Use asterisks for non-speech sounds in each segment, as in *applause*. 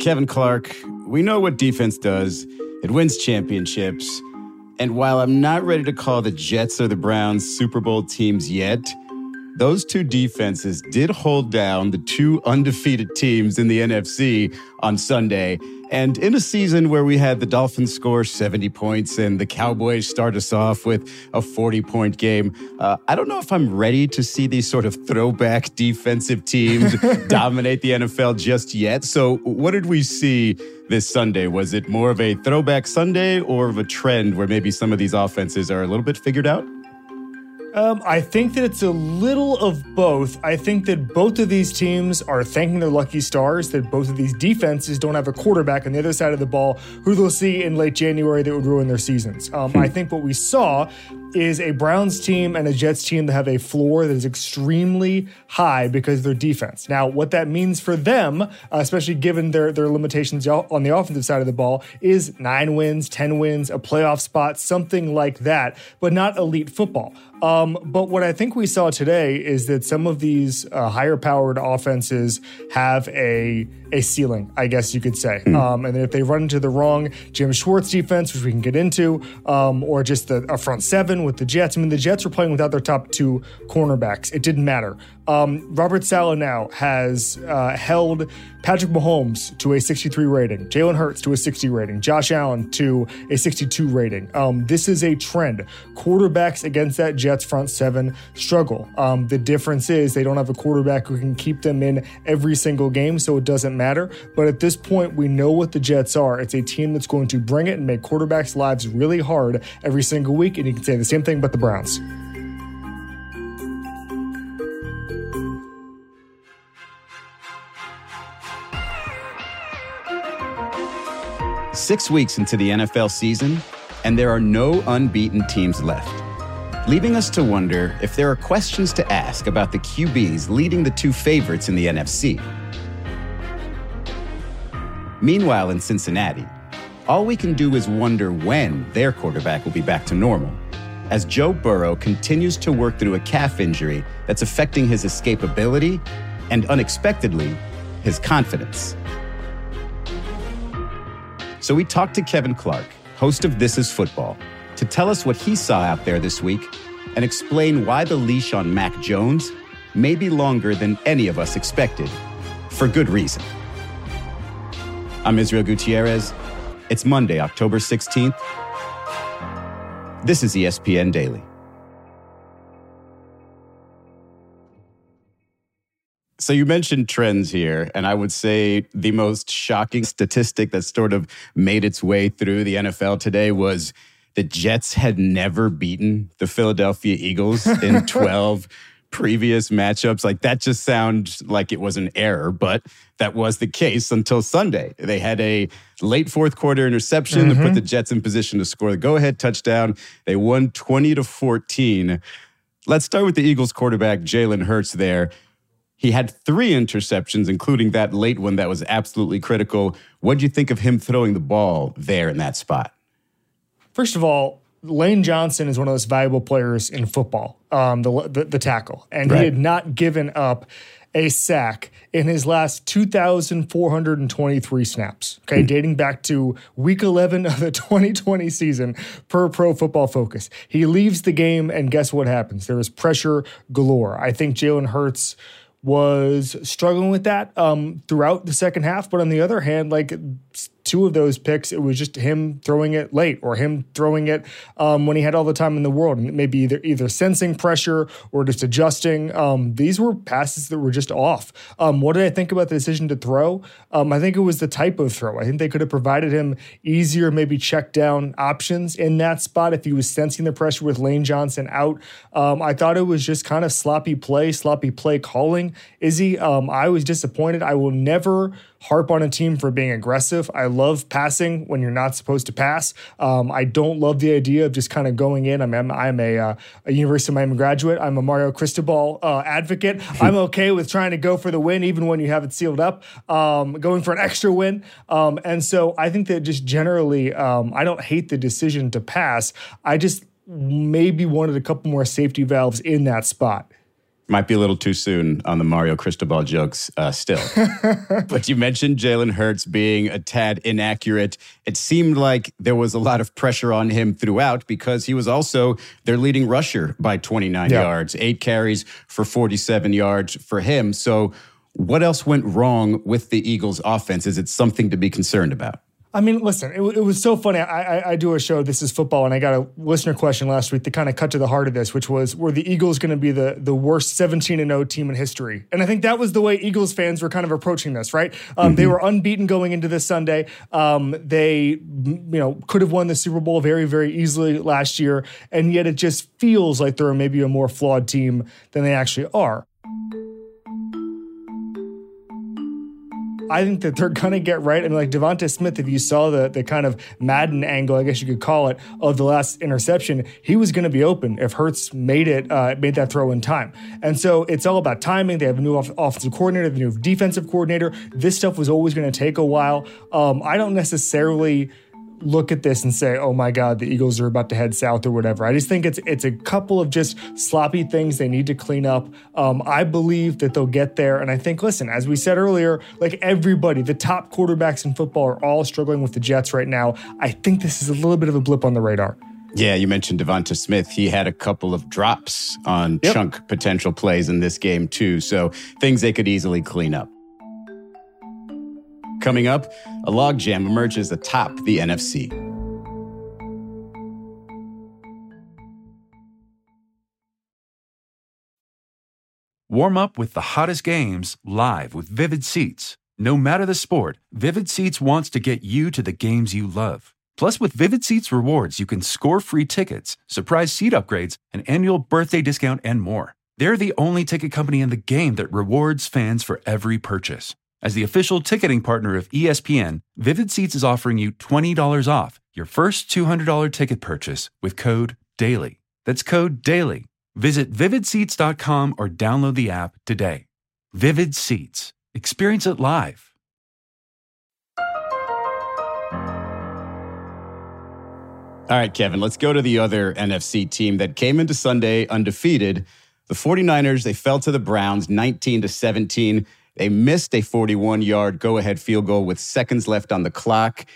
Kevin Clark, we know what defense does. It wins championships. And while I'm not ready to call the Jets or the Browns Super Bowl teams yet, those two defenses did hold down the two undefeated teams in the NFC on Sunday. And in a season where we had the Dolphins score 70 points and the Cowboys start us off with a 40 point game, uh, I don't know if I'm ready to see these sort of throwback defensive teams *laughs* dominate the NFL just yet. So, what did we see this Sunday? Was it more of a throwback Sunday or of a trend where maybe some of these offenses are a little bit figured out? Um, I think that it's a little of both. I think that both of these teams are thanking their lucky stars that both of these defenses don't have a quarterback on the other side of the ball who they'll see in late January that would ruin their seasons. Um, I think what we saw is a Browns team and a Jets team that have a floor that is extremely high because of their defense. Now, what that means for them, uh, especially given their, their limitations on the offensive side of the ball, is nine wins, 10 wins, a playoff spot, something like that, but not elite football. Um, but what I think we saw today is that some of these uh, higher powered offenses have a a ceiling, I guess you could say. Mm. Um, and if they run into the wrong Jim Schwartz defense, which we can get into, um, or just the, a front seven with the Jets. I mean, the Jets were playing without their top two cornerbacks. It didn't matter. Um, Robert Saleh now has uh, held Patrick Mahomes to a 63 rating, Jalen Hurts to a 60 rating, Josh Allen to a 62 rating. Um, this is a trend. Quarterbacks against that Jets front seven struggle. Um, the difference is they don't have a quarterback who can keep them in every single game, so it doesn't matter. But at this point, we know what the Jets are. It's a team that's going to bring it and make quarterbacks' lives really hard every single week. And you can say the same thing about the Browns. Six weeks into the NFL season, and there are no unbeaten teams left, leaving us to wonder if there are questions to ask about the QBs leading the two favorites in the NFC. Meanwhile, in Cincinnati, all we can do is wonder when their quarterback will be back to normal, as Joe Burrow continues to work through a calf injury that's affecting his escapability and unexpectedly, his confidence. So we talked to Kevin Clark, host of This Is Football, to tell us what he saw out there this week and explain why the leash on Mac Jones may be longer than any of us expected, for good reason. I'm Israel Gutierrez. It's Monday, October 16th. This is ESPN Daily. So you mentioned trends here, and I would say the most shocking statistic that sort of made its way through the NFL today was the Jets had never beaten the Philadelphia Eagles in *laughs* 12 previous matchups. Like that just sounds like it was an error, but that was the case until Sunday. They had a late fourth quarter interception mm-hmm. to put the Jets in position to score the go ahead touchdown. They won 20 to 14. Let's start with the Eagles quarterback, Jalen Hurts, there. He had three interceptions, including that late one that was absolutely critical. What do you think of him throwing the ball there in that spot? First of all, Lane Johnson is one of those valuable players in football, um, the, the, the tackle, and right. he had not given up a sack in his last 2,423 snaps, okay, mm. dating back to week 11 of the 2020 season per Pro Football Focus. He leaves the game, and guess what happens? There is pressure galore. I think Jalen Hurts was struggling with that um, throughout the second half. But on the other hand, like two of those picks, it was just him throwing it late or him throwing it um, when he had all the time in the world, and maybe either either sensing pressure or just adjusting. Um, these were passes that were just off. Um, what did I think about the decision to throw? Um, I think it was the type of throw. I think they could have provided him easier, maybe check down options in that spot if he was sensing the pressure with Lane Johnson out. Um, I thought it was just kind of sloppy play, sloppy play calling. Izzy, um, I was disappointed. I will never harp on a team for being aggressive. I love passing when you're not supposed to pass. Um, I don't love the idea of just kind of going in. I'm, I'm, I'm a, uh, a University of Miami graduate. I'm a Mario Cristobal uh, advocate. *laughs* I'm okay with trying to go for the win, even when you have it sealed up, um, going for an extra win. Um, and so I think that just generally, um, I don't hate the decision to pass. I just maybe wanted a couple more safety valves in that spot. Might be a little too soon on the Mario Cristobal jokes uh, still. *laughs* but you mentioned Jalen Hurts being a tad inaccurate. It seemed like there was a lot of pressure on him throughout because he was also their leading rusher by 29 yeah. yards, eight carries for 47 yards for him. So, what else went wrong with the Eagles' offense? Is it something to be concerned about? I mean, listen, it, it was so funny. I, I, I, do a show, This is Football, and I got a listener question last week that kind of cut to the heart of this, which was Were the Eagles going to be the, the worst 17 0 team in history? And I think that was the way Eagles fans were kind of approaching this, right? Um, mm-hmm. They were unbeaten going into this Sunday. Um, they, you know, could have won the Super Bowl very, very easily last year, and yet it just feels like they're maybe a more flawed team than they actually are. I think that they're going to get right. I mean, like Devonta Smith, if you saw the the kind of Madden angle, I guess you could call it, of the last interception, he was going to be open if Hurts made it uh, made that throw in time. And so it's all about timing. They have a new off- offensive coordinator, the new defensive coordinator. This stuff was always going to take a while. Um, I don't necessarily look at this and say, "Oh my God, the Eagles are about to head south" or whatever. I just think it's it's a couple of just sloppy things they need to clean up. Um, I believe that they'll get there, and I think, listen, as we said earlier, like everybody, the top quarterbacks in football are all struggling with the Jets right now. I think this is a little bit of a blip on the radar. Yeah, you mentioned Devonta Smith. He had a couple of drops on yep. chunk potential plays in this game too, so things they could easily clean up. Coming up, a logjam emerges atop the NFC. Warm up with the hottest games live with Vivid Seats. No matter the sport, Vivid Seats wants to get you to the games you love. Plus, with Vivid Seats rewards, you can score free tickets, surprise seat upgrades, an annual birthday discount, and more. They're the only ticket company in the game that rewards fans for every purchase. As the official ticketing partner of ESPN, Vivid Seats is offering you $20 off your first $200 ticket purchase with code DAILY. That's code DAILY. Visit vividseats.com or download the app today. Vivid Seats. Experience it live. All right, Kevin, let's go to the other NFC team that came into Sunday undefeated. The 49ers, they fell to the Browns 19 to 17. They missed a 41 yard go ahead field goal with seconds left on the clock.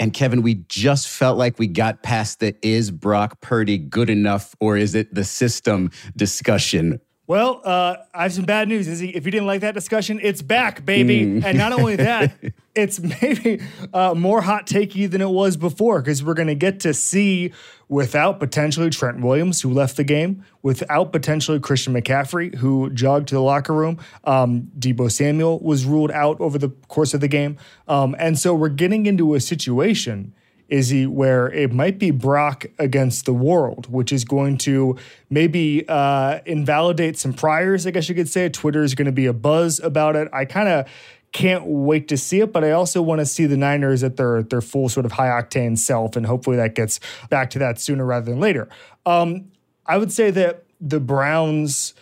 And Kevin, we just felt like we got past the is Brock Purdy good enough or is it the system discussion? Well, uh, I have some bad news. If you didn't like that discussion, it's back, baby. Mm. And not only *laughs* that, it's maybe uh, more hot takey than it was before because we're going to get to see without potentially Trent Williams, who left the game, without potentially Christian McCaffrey, who jogged to the locker room. Um, Deebo Samuel was ruled out over the course of the game. Um, and so we're getting into a situation Izzy, where it might be Brock against the world, which is going to maybe uh, invalidate some priors, I guess you could say. Twitter is going to be a buzz about it. I kind of can't wait to see it, but I also want to see the Niners at their their full sort of high octane self, and hopefully that gets back to that sooner rather than later. Um, I would say that the Browns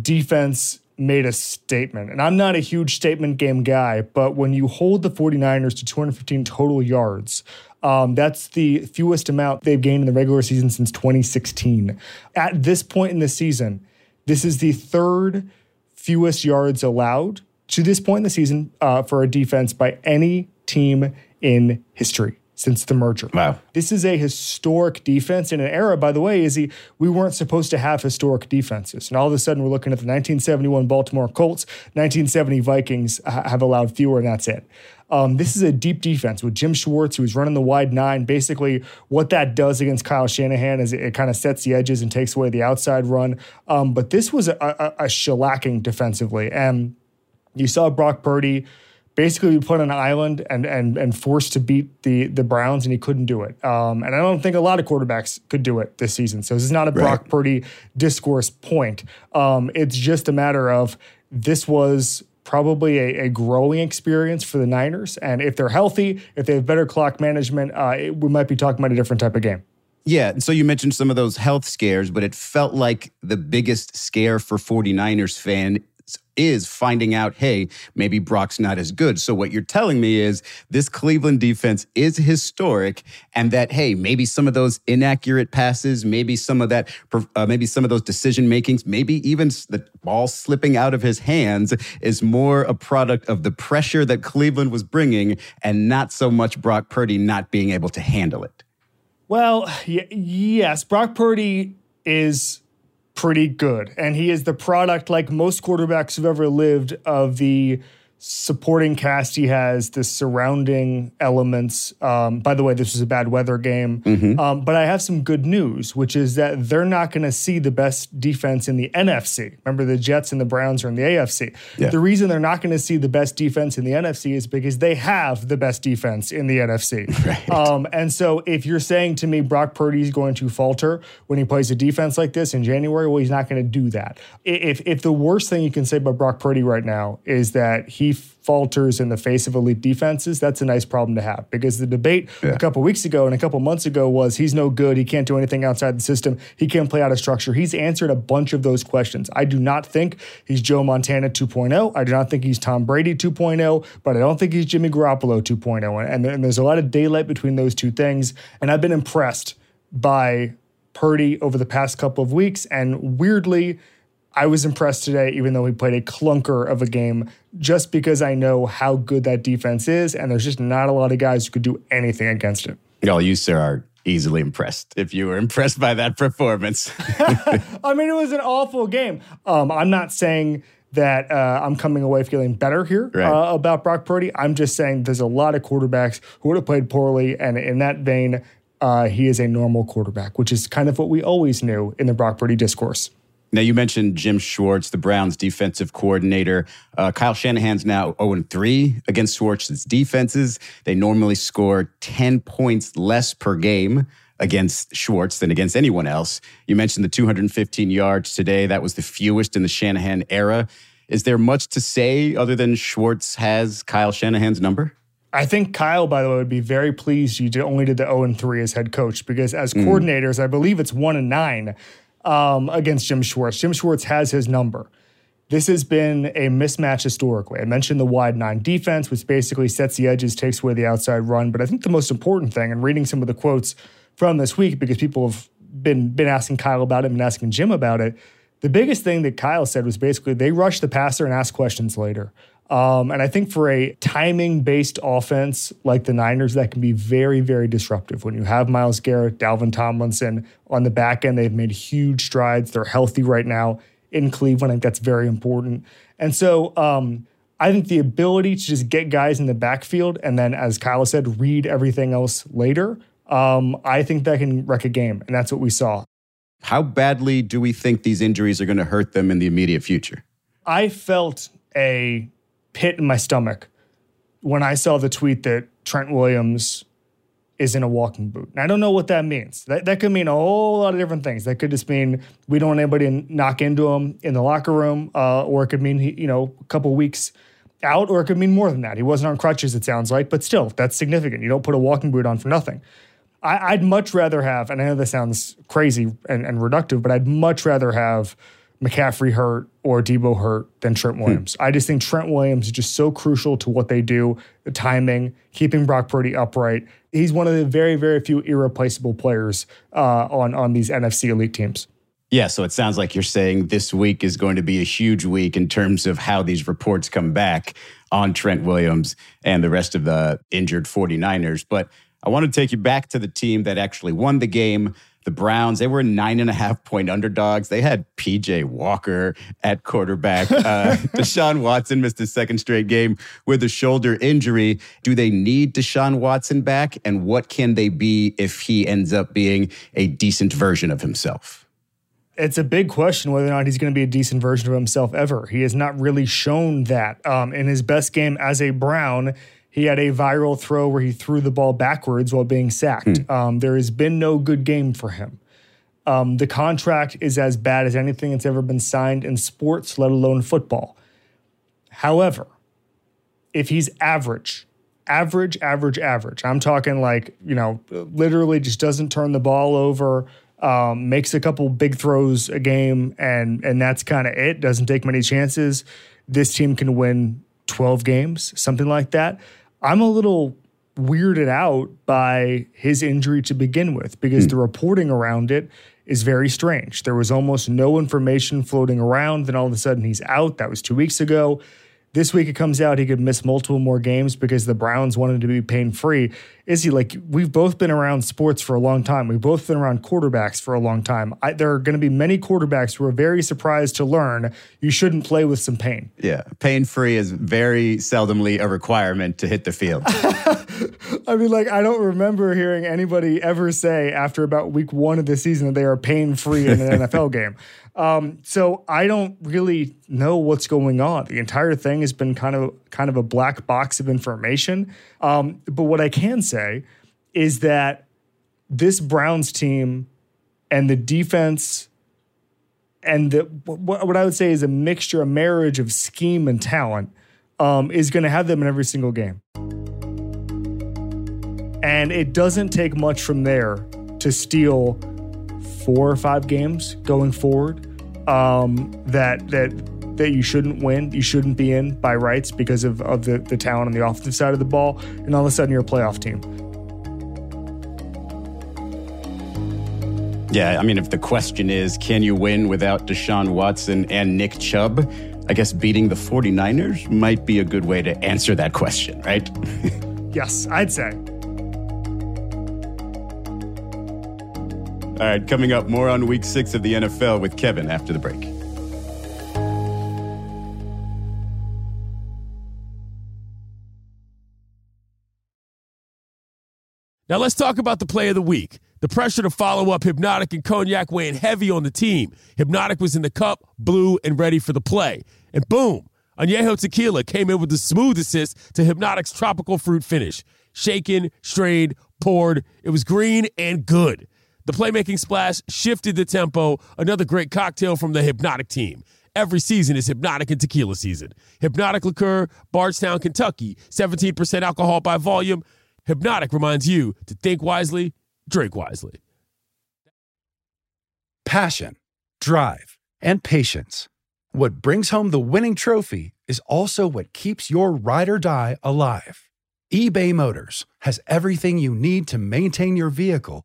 defense made a statement. And I'm not a huge statement game guy, but when you hold the 49ers to 215 total yards, um, that's the fewest amount they've gained in the regular season since 2016. At this point in the season, this is the third fewest yards allowed to this point in the season uh, for a defense by any team in history since the merger. Wow. This is a historic defense in an era, by the way, Izzy we weren't supposed to have historic defenses. And all of a sudden we're looking at the 1971 Baltimore Colts, 1970 Vikings have allowed fewer, and that's it. Um, this is a deep defense with Jim Schwartz, who's running the wide nine. Basically, what that does against Kyle Shanahan is it, it kind of sets the edges and takes away the outside run. Um, but this was a, a, a shellacking defensively. And you saw Brock Purdy basically be put on an island and and and forced to beat the the Browns, and he couldn't do it. Um, and I don't think a lot of quarterbacks could do it this season. So this is not a Brock right. Purdy discourse point. Um, it's just a matter of this was probably a, a, growing experience for the Niners. And if they're healthy, if they have better clock management, uh, it, we might be talking about a different type of game. Yeah. And so you mentioned some of those health scares, but it felt like the biggest scare for 49ers fan is finding out, hey, maybe Brock's not as good. So what you're telling me is this Cleveland defense is historic, and that hey, maybe some of those inaccurate passes, maybe some of that, uh, maybe some of those decision makings, maybe even the ball slipping out of his hands is more a product of the pressure that Cleveland was bringing, and not so much Brock Purdy not being able to handle it. Well, y- yes, Brock Purdy is pretty good. And he is the product, like most quarterbacks who've ever lived, of the supporting cast he has, the surrounding elements. Um, by the way, this was a bad weather game. Mm-hmm. Um, but I have some good news, which is that they're not going to see the best defense in the NFC. Remember, the Jets and the Browns are in the AFC. Yeah. The reason they're not going to see the best defense in the NFC is because they have the best defense in the NFC. *laughs* Right. Um, and so if you're saying to me Brock Purdy is going to falter when he plays a defense like this in January, well, he's not going to do that. If, if the worst thing you can say about Brock Purdy right now is that he falters in the face of elite defenses, that's a nice problem to have because the debate yeah. a couple weeks ago and a couple months ago was he's no good, he can't do anything outside the system, he can't play out of structure. He's answered a bunch of those questions. I do not think he's Joe Montana 2.0. I do not think he's Tom Brady 2.0, but I don't think he's Jimmy Garoppolo 2.0. And, and there's a lot of daylight between those two things. And I've been impressed by Purdy over the past couple of weeks. And weirdly, I was impressed today, even though he played a clunker of a game, just because I know how good that defense is. And there's just not a lot of guys who could do anything against it. Well, you, sir, are easily impressed if you were impressed by that performance. *laughs* *laughs* I mean, it was an awful game. Um, I'm not saying that uh, I'm coming away feeling better here right. uh, about Brock Purdy. I'm just saying there's a lot of quarterbacks who would have played poorly. And in that vein, uh, he is a normal quarterback, which is kind of what we always knew in the Brock Purdy discourse. Now, you mentioned Jim Schwartz, the Browns defensive coordinator. Uh, Kyle Shanahan's now 0 3 against Schwartz's defenses. They normally score 10 points less per game against Schwartz than against anyone else. You mentioned the 215 yards today. That was the fewest in the Shanahan era. Is there much to say other than Schwartz has Kyle Shanahan's number? I think Kyle, by the way, would be very pleased you only did the 0 3 as head coach because as mm. coordinators, I believe it's 1 and 9 um, against Jim Schwartz. Jim Schwartz has his number. This has been a mismatch historically. I mentioned the wide nine defense, which basically sets the edges, takes away the outside run. But I think the most important thing, and reading some of the quotes from this week, because people have been been asking Kyle about it and asking Jim about it, the biggest thing that Kyle said was basically they rush the passer and ask questions later. Um, and I think for a timing based offense like the Niners, that can be very, very disruptive. When you have Myles Garrett, Dalvin Tomlinson on the back end, they've made huge strides. They're healthy right now in Cleveland. I think that's very important. And so um, I think the ability to just get guys in the backfield and then, as Kyle said, read everything else later, um, I think that can wreck a game. And that's what we saw. How badly do we think these injuries are going to hurt them in the immediate future? I felt a pit in my stomach when I saw the tweet that Trent Williams is in a walking boot. And I don't know what that means. That, that could mean a whole lot of different things. That could just mean we don't want anybody to knock into him in the locker room, uh, or it could mean, he, you know, a couple weeks out, or it could mean more than that. He wasn't on crutches, it sounds like, but still, that's significant. You don't put a walking boot on for nothing. I, would much rather have, and I know this sounds crazy and, and reductive, but I'd much rather have – McCaffrey hurt or Deebo hurt than Trent hmm. Williams. Hmm. I just think Trent Williams is just so crucial to what they do, the timing, keeping Brock Purdy upright. He's one of the very, very few irreplaceable players uh, on, on these NFC elite teams. Yeah, so it sounds like you're saying this week is going to be a huge week in terms of how these reports come back on Trent Williams and the rest of the injured 49ers. But I want to take you back to the team that actually won the game the Browns, they were nine and a half point underdogs. They had PJ Walker at quarterback. *laughs* Uh, Deshaun Watson missed his second straight game with a shoulder injury. Do they need Deshaun Watson back? And what can they be if he ends up being a decent version of himself? it's a big question whether or not he's going to be a decent version of himself ever. He has not really shown that. Um, in his best game as a Brown, he had a viral throw where he threw the ball backwards while being sacked. Hmm. Um, there has been no good game for him. Um, the contract is as bad as anything that's ever been signed in sports, let alone football. However, if he's average, average, average, average, I'm talking like, you know, literally just doesn't turn the ball over, um, makes a couple big throws a game, and and that's kind of it. Doesn't take many chances. This team can win 12 games, something like that. I'm a little weirded out by his injury to begin with because mm. the reporting around it is very strange. There was almost no information floating around. Then all of a sudden he's out. That was two weeks ago. This week it comes out he could miss multiple more games because the Browns wanted to be pain free. Izzy like we've both been around sports for a long time? We've both been around quarterbacks for a long time. I, there are going to be many quarterbacks who are very surprised to learn you shouldn't play with some pain. Yeah, pain free is very seldomly a requirement to hit the field. *laughs* I mean, like I don't remember hearing anybody ever say after about week one of the season that they are pain free in an *laughs* NFL game. Um, so I don't really know what's going on. The entire thing has been kind of kind of a black box of information. Um, but what I can say is that this Browns team and the defense and the what I would say is a mixture, a marriage of scheme and talent, um, is going to have them in every single game. And it doesn't take much from there to steal four or five games going forward um, that that that you shouldn't win, you shouldn't be in by rights because of, of the, the talent on the offensive side of the ball, and all of a sudden you're a playoff team. Yeah, I mean, if the question is, can you win without Deshaun Watson and Nick Chubb? I guess beating the 49ers might be a good way to answer that question, right? *laughs* yes, I'd say. All right, coming up, more on week six of the NFL with Kevin after the break. Now let's talk about the play of the week. The pressure to follow up Hypnotic and Cognac weighing heavy on the team. Hypnotic was in the cup, blue, and ready for the play. And boom, Añejo Tequila came in with the smooth assist to Hypnotic's tropical fruit finish. Shaken, strained, poured. It was green and good. The playmaking splash shifted the tempo. Another great cocktail from the Hypnotic team. Every season is Hypnotic and Tequila season. Hypnotic Liqueur, Bardstown, Kentucky, 17% alcohol by volume. Hypnotic reminds you to think wisely, drink wisely. Passion, drive, and patience. What brings home the winning trophy is also what keeps your ride or die alive. eBay Motors has everything you need to maintain your vehicle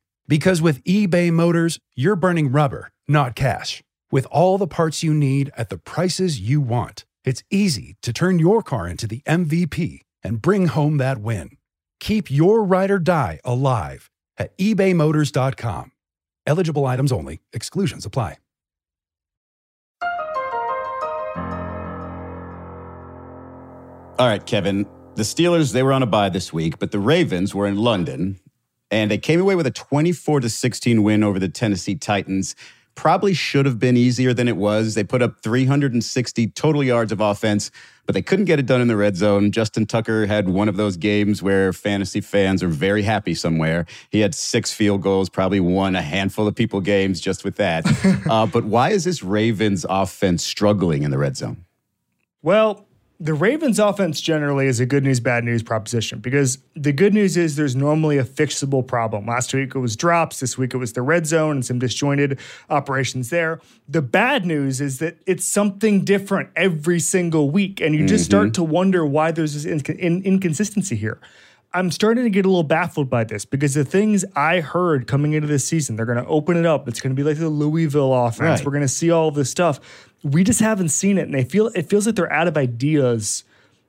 Because with eBay Motors, you're burning rubber, not cash. With all the parts you need at the prices you want, it's easy to turn your car into the MVP and bring home that win. Keep your ride or die alive at ebaymotors.com. Eligible items only, exclusions apply. All right, Kevin. The Steelers, they were on a bye this week, but the Ravens were in London and they came away with a 24 to 16 win over the Tennessee Titans. Probably should have been easier than it was. They put up 360 total yards of offense, but they couldn't get it done in the red zone. Justin Tucker had one of those games where fantasy fans are very happy somewhere. He had six field goals, probably won a handful of people games just with that. *laughs* uh, but why is this Ravens offense struggling in the red zone? Well, the Ravens offense generally is a good news, bad news proposition because the good news is there's normally a fixable problem. Last week it was drops, this week it was the red zone and some disjointed operations there. The bad news is that it's something different every single week, and you just mm-hmm. start to wonder why there's this in- in- inconsistency here. I'm starting to get a little baffled by this because the things I heard coming into this season, they're going to open it up. It's going to be like the Louisville offense. Right. We're going to see all this stuff we just haven't seen it, and they feel it feels like they're out of ideas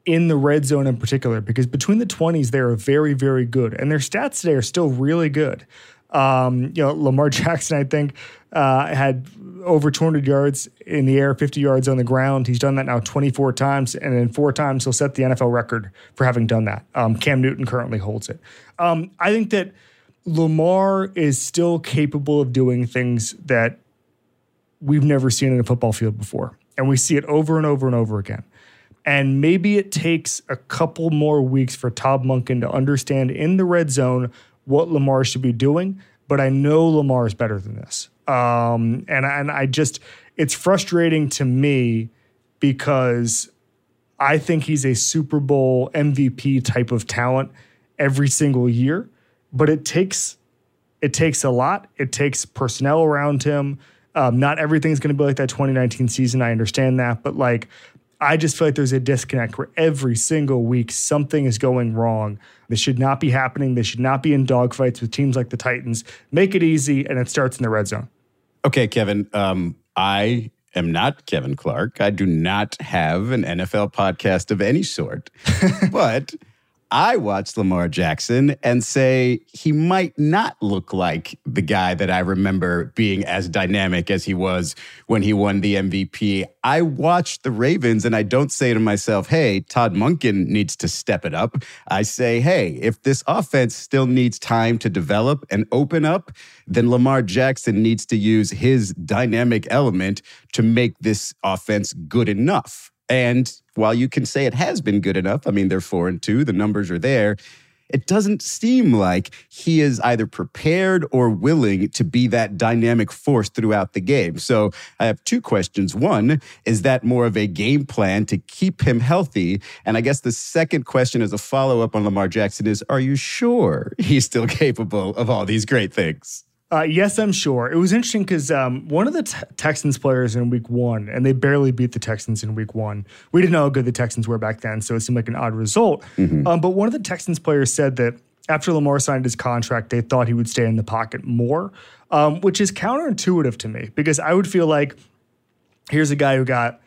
in the red zone in particular because between the 20s they are very very good and their stats today are still really good um, you know lamar *laughs* jackson i think uh, had over 200 yards in the air 50 yards on the ground he's done that now 24 times and in four times he'll set the nfl record for having done that um, cam newton currently holds it um, i think that lamar is still capable of doing things that we've never seen in a football field before. And we see it over and over and over again. And maybe it takes a couple more weeks for Todd Monken to understand in the red zone what Lamar should be doing. But I know Lamar is better than this. Um, and, and I just, it's frustrating to me because I think he's a Super Bowl MVP type of talent every single year. But it takes, it takes a lot. It takes personnel around him. Um, not everything's going to be like that 2019 season. I understand that. But like, I just feel like there's a disconnect where every single week something is going wrong. This should not be happening. They should not be in dogfights with teams like the Titans. Make it easy, and it starts in the red zone. Okay, Kevin. Um, I am not Kevin Clark. I do not have an NFL podcast of any sort, *laughs* but I watch Lamar Jackson and say he might not look like the guy that I remember being as dynamic as he was when he won the MVP. I watch the Ravens and I don't say to myself, hey, Todd Monken needs to step it up. I say, hey, if this offense still needs time to develop and open up, then Lamar Jackson needs to use his dynamic element to make this offense good enough. And while you can say it has been good enough, I mean, they're four and two, the numbers are there. It doesn't seem like he is either prepared or willing to be that dynamic force throughout the game. So I have two questions. One, is that more of a game plan to keep him healthy? And I guess the second question as a follow up on Lamar Jackson is Are you sure he's still *laughs* capable of all these great things? Uh, yes, I'm sure. It was interesting because um, one of the te- Texans players in week one, and they barely beat the Texans in week one. We didn't know how good the Texans were back then, so it seemed like an odd result. Mm-hmm. Um, but one of the Texans players said that after Lamar signed his contract, they thought he would stay in the pocket more, um, which is counterintuitive to me because I would feel like here's a guy who got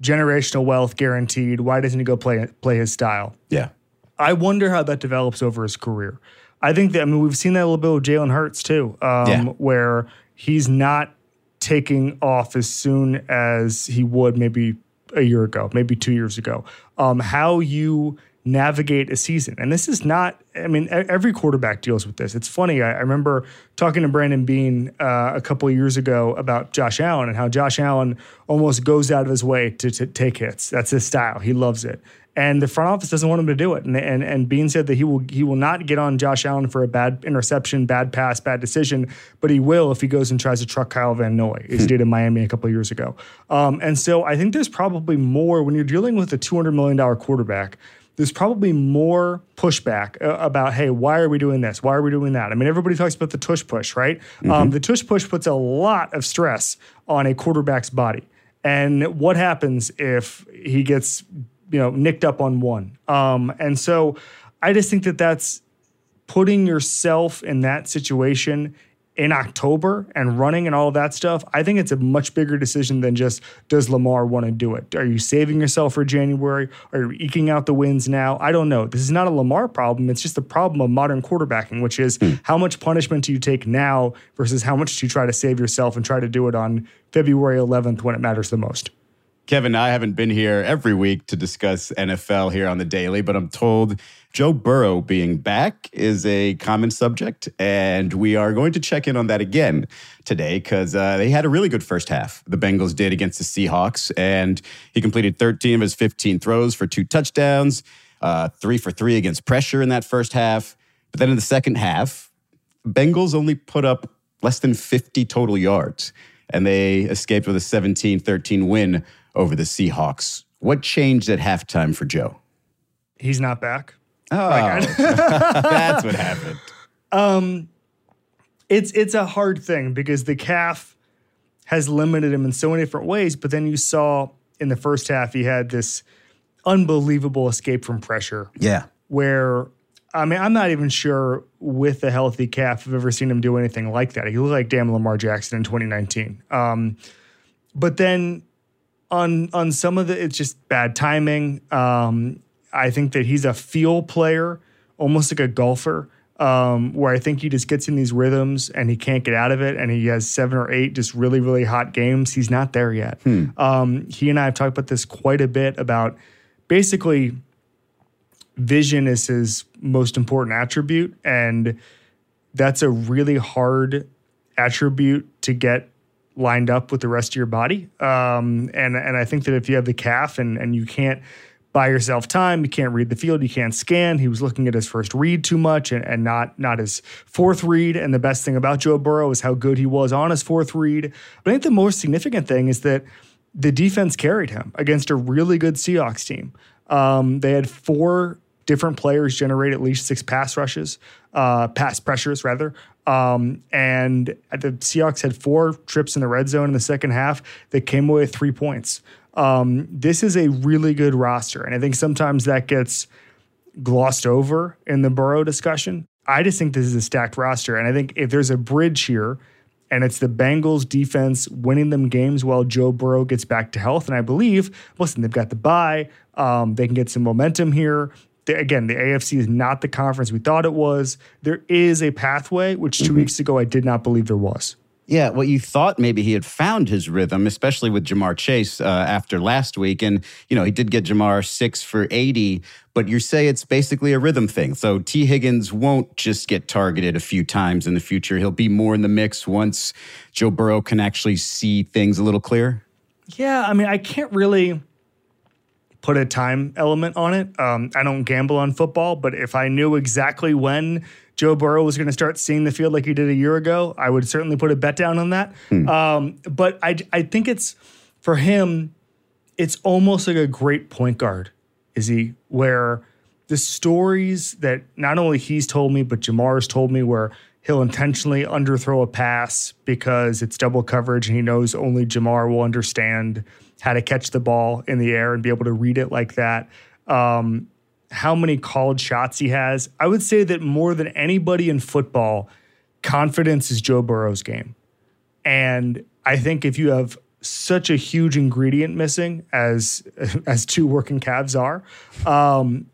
generational wealth guaranteed. Why doesn't he go play play his style? Yeah. I wonder how that develops over his career. I think that I mean we've seen that a little bit with Jalen Hurts too, um, yeah. where he's not taking off as soon as he would maybe a year ago, maybe two years ago. Um, how you navigate a season, and this is not. I mean, every quarterback deals with this. It's funny. I, I remember talking to Brandon Beane uh, a couple of years ago about Josh Allen and how Josh Allen almost goes out of his way to, to take hits. That's his style. He loves it and the front office doesn't want him to do it. And and and Beane said that he will he will not get on Josh Allen for a bad interception, bad pass, bad decision, but he will if he goes and tries to truck Kyle Van Noy, as he did in Miami a couple of years ago. Um, and so I think there's probably more when you're dealing with a 200 million dollar quarterback. There's probably more pushback uh, about, hey, why are we doing this? Why are we doing that? I mean, everybody talks about the tush push, right? Mm-hmm. Um, the tush push puts a lot of stress on a quarterback's body. And what happens if he gets you know nicked up on one. Um, and so I just think that that's putting yourself in that situation in October and running and all of that stuff, I think it's a much bigger decision than just does Lamar want to do it? Are you saving yourself for January? Are you eking out the wins now? I don't know. This is not a Lamar problem. It's just the problem of modern quarterbacking, which is mm. how much punishment do you take now versus how much do you try to save yourself and try to do it on February 11th when it matters the most? Kevin, I haven't been here every week to discuss NFL here on the daily, but I'm told Joe Burrow being back is a common subject. And we are going to check in on that again today because uh, they had a really good first half. The Bengals did against the Seahawks, and he completed 13 of his 15 throws for two touchdowns, uh, three for three against pressure in that first half. But then in the second half, Bengals only put up less than 50 total yards, and they escaped with a 17 13 win over the Seahawks. What changed at halftime for Joe? He's not back. Oh, like, *laughs* that's what happened. Um, it's it's a hard thing because the calf has limited him in so many different ways. But then you saw in the first half he had this unbelievable escape from pressure. Yeah, where I mean I'm not even sure with a healthy calf I've ever seen him do anything like that. He looked like damn Lamar Jackson in 2019. Um, but then on on some of the it's just bad timing. Um, I think that he's a feel player, almost like a golfer, um, where I think he just gets in these rhythms and he can't get out of it. And he has seven or eight just really really hot games. He's not there yet. Hmm. Um, he and I have talked about this quite a bit about basically vision is his most important attribute and that's a really hard attribute to get lined up with the rest of your body. Um, and and I think that if you have the calf and and you can't buy yourself time, you can't read the field, you can't scan. He was looking at his first read too much and, and not not his fourth read. And the best thing about Joe Burrow is how good he was on his fourth read. But I think the most significant thing is that the defense carried him against a really good Seahawks team. Um, they had four different players generate at least six pass rushes, uh, pass pressures rather. Um, and the Seahawks had four trips in the red zone in the second half that came away with three points. Um, this is a really good roster. And I think sometimes that gets glossed over in the Burrow discussion. I just think this is a stacked roster. And I think if there's a bridge here, and it's the Bengals defense winning them games while Joe Burrow gets back to health. And I believe, listen, they've got the bye. Um, they can get some momentum here the, again, the AFC is not the conference we thought it was. There is a pathway, which 2 mm-hmm. weeks ago I did not believe there was. Yeah, well, you thought maybe he had found his rhythm, especially with Ja'Marr Chase uh, after last week. And, you know, he did get Ja'Marr six for 80, but you say it's basically a rhythm thing. So Tee Higgins won't just get targeted a few times in the future. He'll be more in the mix once Joe Burrow can actually see things a little clearer. Yeah, I mean, I can't really put a time element on it. Um, I don't gamble on football, but if I knew exactly when Joe Burrow was going to start seeing the field like he did a year ago, I would certainly put a bet down on that. Hmm. Um, but I, I think it's for him, it's almost like a great point guard, Izzy? Where the stories that not only he's told me, but Ja'Marr's told me, where he'll intentionally underthrow a pass because it's double coverage and he knows only Ja'Marr will understand how to catch the ball in the air and be able to read it like that. Um, how many called shots he has. I would say that more than anybody in football, confidence is Joe Burrow's game. And I think if you have such a huge ingredient missing as *laughs* as two working calves are, um,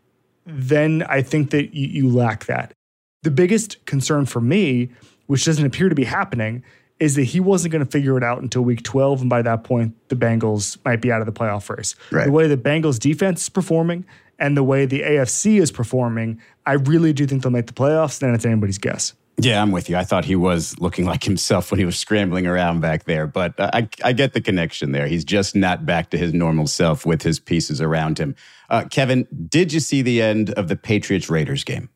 then I think that you, you lack that. The biggest concern for me, which doesn't appear to be happening, is that he wasn't going to figure it out until week 12. And by that point, the Bengals might be out of the playoff race. Right. The way the Bengals defense is performing and the way the AFC is performing, I really do think they'll make the playoffs. Then it's anybody's guess. Yeah, I'm with you. I thought he was looking like himself when he was scrambling around back there, but I, I get the connection there. He's just not back to his normal self with his pieces around him. Uh, Kevin, did you see the end of the Patriots Raiders game?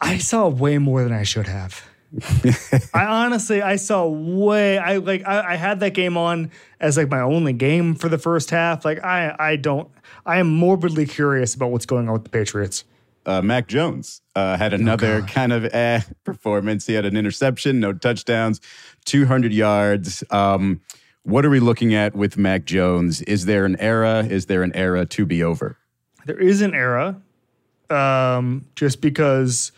I saw way more than I should have. *laughs* I honestly, I saw way. I like. I, I, had that game on as like my only game for the first half. Like I, I don't. I am morbidly curious about what's going on with the Patriots. Uh, Mac Jones uh, had oh, another oh kind of eh performance. He had an interception, no touchdowns, 200 yards. Um, what are we looking at with Mac Jones? Is there an era? Is there an era to be over? There is an era, um, just because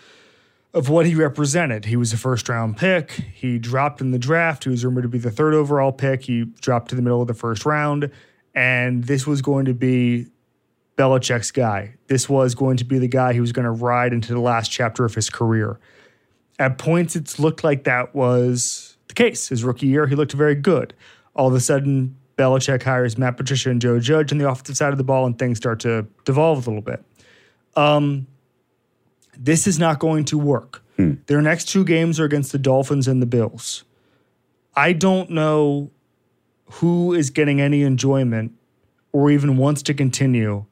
of what he represented. He was a first round pick. He dropped in the draft. He was rumored to be the third overall pick. He dropped to the middle of the first round. And this was going to be Belichick's guy. This was going to be the guy who was going to ride into the last chapter of his career. At points, it's looked like that was the case. His rookie year, he looked very good. All of a sudden, Belichick hires Matt Patricia and Joe Judge on the offensive side of the ball, and things start to devolve a little bit. Um, this is not going to work. Hmm. Their next two games are against the Dolphins and the Bills. I don't know who is getting any enjoyment or even wants to continue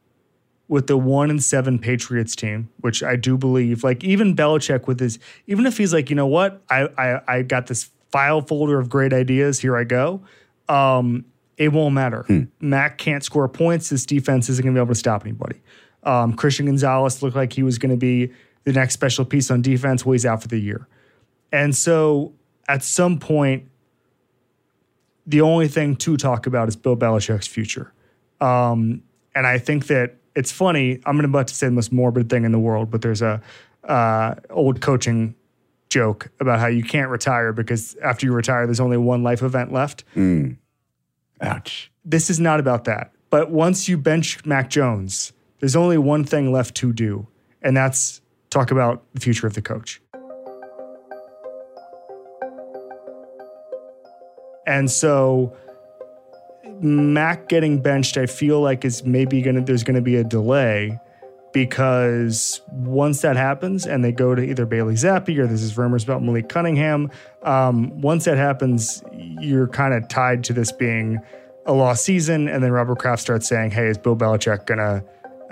with the one and seven Patriots team, which I do believe, like even Belichick with his, even if he's like, you know what, I I, I got this file folder of great ideas, here I go. Um, it won't matter. Hmm. Mac can't score points. This defense isn't going to be able to stop anybody. Um, Christian Gonzalez looked like he was going to be the next special piece on defense. Well, he's out for the year. And so at some point, the only thing to talk about is Bill Belichick's future. Um, and I think that it's funny. I'm going to about to say the most morbid thing in the world, but there's a uh, old coaching joke about how you can't retire because after you retire, there's only one life event left. Mm. Ouch. This is not about that. But once you bench Mac Jones, there's only one thing left to do, and that's talk about the future of the coach. And so Mac getting benched, I feel like is maybe gonna there's gonna be a delay because once that happens and they go to either Bailey Zappe or this is rumors about Malik Cunningham, um, once that happens, you're kind of tied to this being a lost season, and then Robert Kraft starts saying, "Hey, is Bill Belichick gonna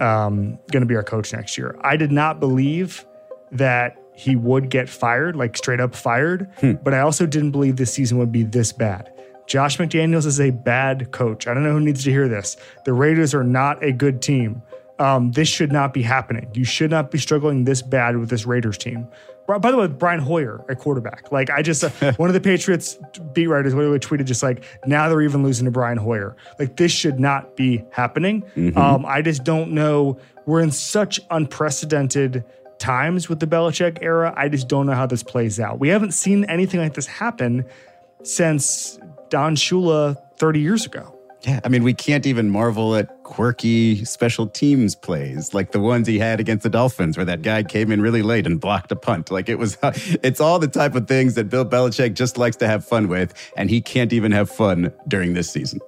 um, gonna be our coach next year?" I did not believe that he would get fired, like straight up fired, hmm. but I also didn't believe this season would be this bad. Josh McDaniels is a bad coach. I don't know who needs to hear this. The Raiders are not a good team. Um, this should not be happening. You should not be struggling this bad with this Raiders team. By the way, Brian Hoyer at quarterback. Like I just, uh, *laughs* one of the Patriots beat writers literally tweeted just like, now they're even losing to Brian Hoyer. Like this should not be happening. Mm-hmm. Um, I just don't know. We're in such unprecedented times with the Belichick era. I just don't know how this plays out. We haven't seen anything like this happen since Don Shula 30 years ago. Yeah, I mean, we can't even marvel at quirky special teams plays like the ones he had against the Dolphins, where that guy came in really late and blocked a punt. Like it was, *laughs* it's all the type of things that Bill Belichick just likes to have fun with, and he can't even have fun during this season.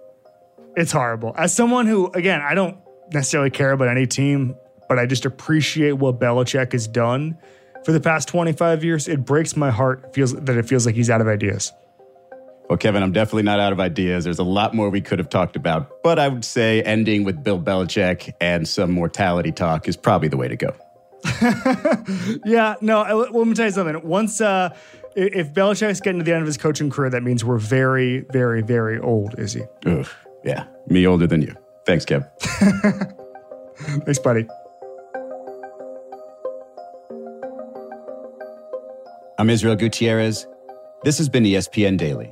It's horrible. As someone who, again, I don't necessarily care about any team, but I just appreciate what Belichick has done for the past 25 years. It breaks my heart feels that it feels like he's out of ideas. Well, Kevin, I'm definitely not out of ideas. There's a lot more we could have talked about, but I would say ending with Bill Belichick and some mortality talk is probably the way to go. *laughs* yeah, no, let me tell you something. Once, uh, if Belichick's getting to the end of his coaching career, that means we're very, very, very old, is he? Ugh, yeah, me older than you. Thanks, Kev. *laughs* Thanks, buddy. I'm Israel Gutierrez. This has been ESPN Daily.